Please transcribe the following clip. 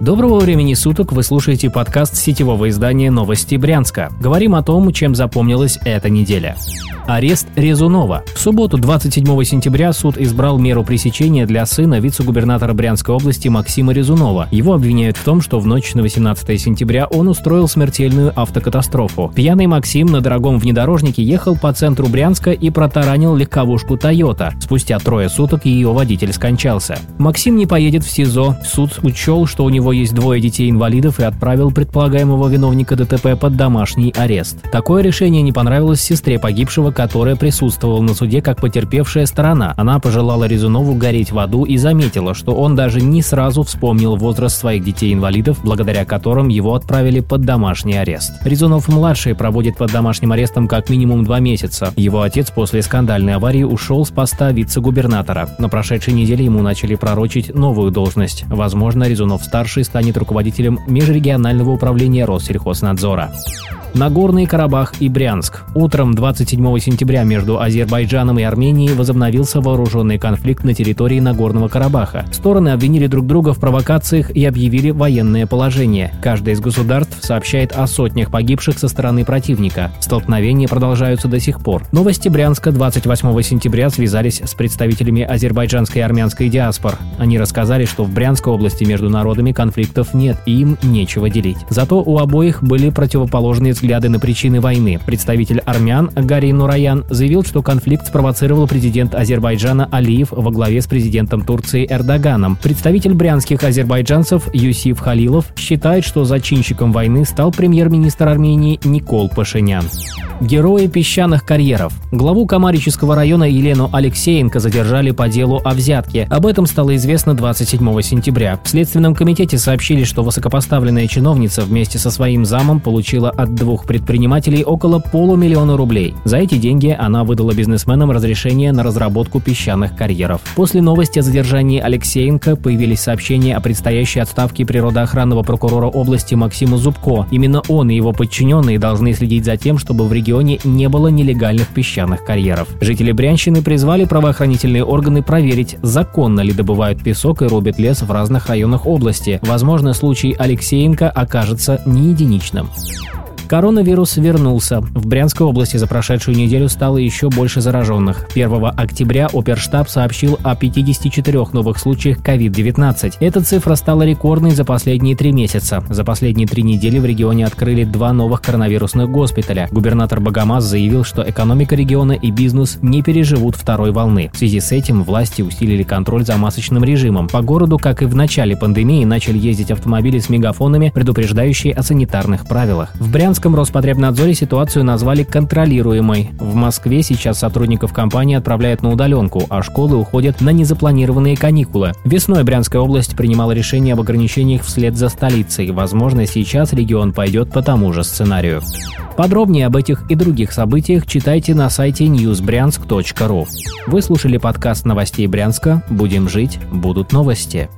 Доброго времени суток, вы слушаете подкаст сетевого издания «Новости Брянска». Говорим о том, чем запомнилась эта неделя. Арест Резунова. В субботу, 27 сентября, суд избрал меру пресечения для сына вице-губернатора Брянской области Максима Резунова. Его обвиняют в том, что в ночь на 18 сентября он устроил смертельную автокатастрофу. Пьяный Максим на дорогом внедорожнике ехал по центру Брянска и протаранил легковушку «Тойота». Спустя трое суток ее водитель скончался. Максим не поедет в СИЗО. Суд учел, что у него есть двое детей-инвалидов и отправил предполагаемого виновника ДТП под домашний арест. Такое решение не понравилось сестре погибшего, которая присутствовала на суде как потерпевшая сторона. Она пожелала Резунову гореть в аду и заметила, что он даже не сразу вспомнил возраст своих детей-инвалидов, благодаря которым его отправили под домашний арест. Резунов-младший проводит под домашним арестом как минимум два месяца. Его отец после скандальной аварии ушел с поста вице-губернатора. На прошедшей неделе ему начали пророчить новую должность. Возможно, Резунов-старший станет руководителем межрегионального управления Россельхознадзора. Нагорный Карабах и Брянск. Утром 27 сентября между Азербайджаном и Арменией возобновился вооруженный конфликт на территории Нагорного Карабаха. Стороны обвинили друг друга в провокациях и объявили военное положение. Каждое из государств сообщает о сотнях погибших со стороны противника. Столкновения продолжаются до сих пор. Новости Брянска 28 сентября связались с представителями азербайджанской и армянской диаспор. Они рассказали, что в Брянской области между народами конфликтов нет и им нечего делить. Зато у обоих были противоположные взгляды на причины войны. Представитель армян Гарри Нураян заявил, что конфликт спровоцировал президент Азербайджана Алиев во главе с президентом Турции Эрдоганом. Представитель брянских азербайджанцев Юсиф Халилов считает, что зачинщиком войны стал премьер-министр Армении Никол Пашинян. Герои песчаных карьеров. Главу Камарического района Елену Алексеенко задержали по делу о взятке. Об этом стало известно 27 сентября. В Следственном комитете сообщили, что высокопоставленная чиновница вместе со своим замом получила от двух предпринимателей около полумиллиона рублей. За эти деньги она выдала бизнесменам разрешение на разработку песчаных карьеров. После новости о задержании Алексеенко появились сообщения о предстоящей отставке природоохранного прокурора области Максима Зубко. Именно он и его подчиненные должны следить за тем, чтобы в регионе не было нелегальных песчаных карьеров. Жители Брянщины призвали правоохранительные органы проверить, законно ли добывают песок и рубят лес в разных районах области. Возможно, случай Алексеенко окажется не единичным. Коронавирус вернулся. В Брянской области за прошедшую неделю стало еще больше зараженных. 1 октября Оперштаб сообщил о 54 новых случаях COVID-19. Эта цифра стала рекордной за последние три месяца. За последние три недели в регионе открыли два новых коронавирусных госпиталя. Губернатор Богомаз заявил, что экономика региона и бизнес не переживут второй волны. В связи с этим власти усилили контроль за масочным режимом. По городу, как и в начале пандемии, начали ездить автомобили с мегафонами, предупреждающие о санитарных правилах. В Брянск Брянском Роспотребнадзоре ситуацию назвали контролируемой. В Москве сейчас сотрудников компании отправляют на удаленку, а школы уходят на незапланированные каникулы. Весной Брянская область принимала решение об ограничениях вслед за столицей. Возможно, сейчас регион пойдет по тому же сценарию. Подробнее об этих и других событиях читайте на сайте newsbryansk.ru. Вы слушали подкаст новостей Брянска. Будем жить, будут новости.